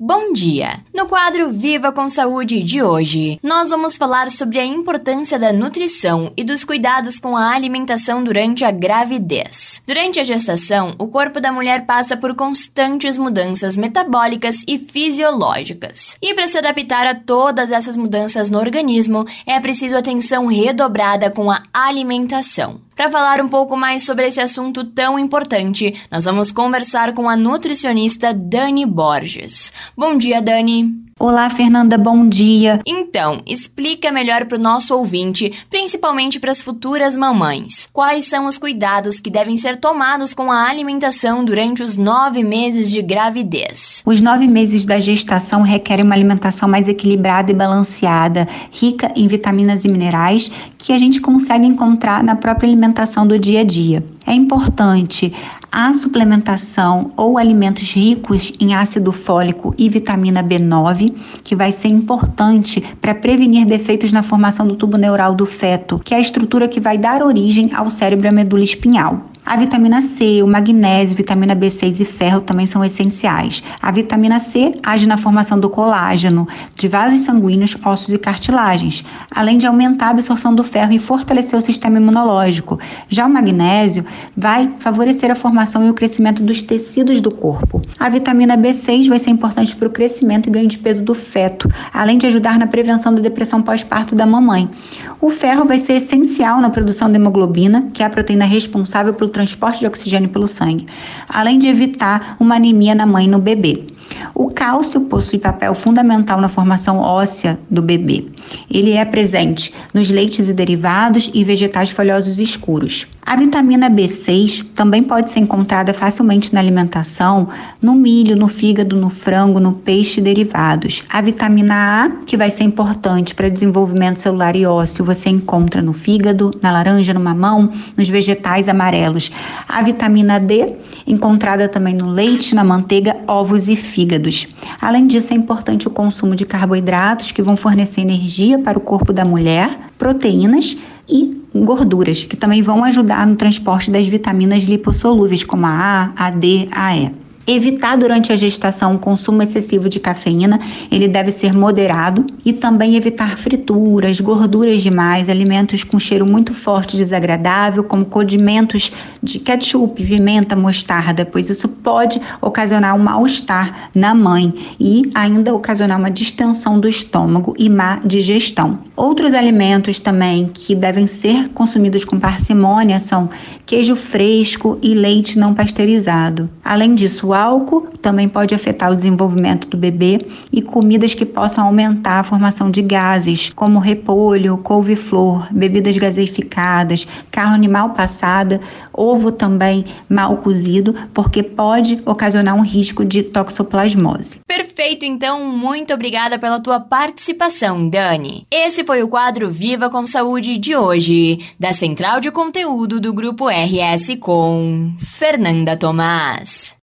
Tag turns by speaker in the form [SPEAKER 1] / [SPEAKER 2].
[SPEAKER 1] Bom dia! No quadro Viva com Saúde de hoje, nós vamos falar sobre a importância da nutrição e dos cuidados com a alimentação durante a gravidez. Durante a gestação, o corpo da mulher passa por constantes mudanças metabólicas e fisiológicas. E para se adaptar a todas essas mudanças no organismo, é preciso atenção redobrada com a alimentação. Para falar um pouco mais sobre esse assunto tão importante, nós vamos conversar com a nutricionista Dani Borges. Bom dia, Dani.
[SPEAKER 2] Olá, Fernanda, bom dia.
[SPEAKER 1] Então, explica melhor para o nosso ouvinte, principalmente para as futuras mamães, quais são os cuidados que devem ser tomados com a alimentação durante os nove meses de gravidez.
[SPEAKER 2] Os nove meses da gestação requerem uma alimentação mais equilibrada e balanceada, rica em vitaminas e minerais que a gente consegue encontrar na própria alimentação do dia a dia. É importante a suplementação ou alimentos ricos em ácido fólico e vitamina B9, que vai ser importante para prevenir defeitos na formação do tubo neural do feto, que é a estrutura que vai dar origem ao cérebro e à medula espinhal. A vitamina C, o magnésio, vitamina B6 e ferro também são essenciais. A vitamina C age na formação do colágeno, de vasos sanguíneos, ossos e cartilagens, além de aumentar a absorção do ferro e fortalecer o sistema imunológico. Já o magnésio vai favorecer a formação e o crescimento dos tecidos do corpo. A vitamina B6 vai ser importante para o crescimento e ganho de peso do feto, além de ajudar na prevenção da depressão pós-parto da mamãe. O ferro vai ser essencial na produção da hemoglobina, que é a proteína responsável pelo transporte de oxigênio pelo sangue, além de evitar uma anemia na mãe e no bebê. O cálcio possui papel fundamental na formação óssea do bebê. Ele é presente nos leites e derivados e vegetais folhosos escuros. A vitamina B6 também pode ser encontrada facilmente na alimentação, no milho, no fígado, no frango, no peixe e derivados. A vitamina A, que vai ser importante para desenvolvimento celular e ósseo, você encontra no fígado, na laranja, no mamão, nos vegetais amarelos. A vitamina D, encontrada também no leite, na manteiga, ovos e fígados. Além disso, é importante o consumo de carboidratos que vão fornecer energia para o corpo da mulher, proteínas e gorduras, que também vão ajudar no transporte das vitaminas lipossolúveis, como a A, a D, a E. Evitar durante a gestação o consumo excessivo de cafeína, ele deve ser moderado e também evitar frituras, gorduras demais, alimentos com cheiro muito forte e desagradável, como condimentos de ketchup, pimenta, mostarda, pois isso pode ocasionar um mal-estar na mãe e ainda ocasionar uma distensão do estômago e má digestão. Outros alimentos também que devem ser consumidos com parcimônia são queijo fresco e leite não pasteurizado. Além disso, o álcool também pode afetar o desenvolvimento do bebê e comidas que possam aumentar a formação de gases, como repolho, couve-flor, bebidas gaseificadas, carne animal passada, ovo também mal cozido, porque pode ocasionar um risco de toxoplasmose.
[SPEAKER 1] Perfeito, então, muito obrigada pela tua participação, Dani. Esse foi o quadro Viva com Saúde de hoje, da Central de Conteúdo do Grupo RS com Fernanda Tomás.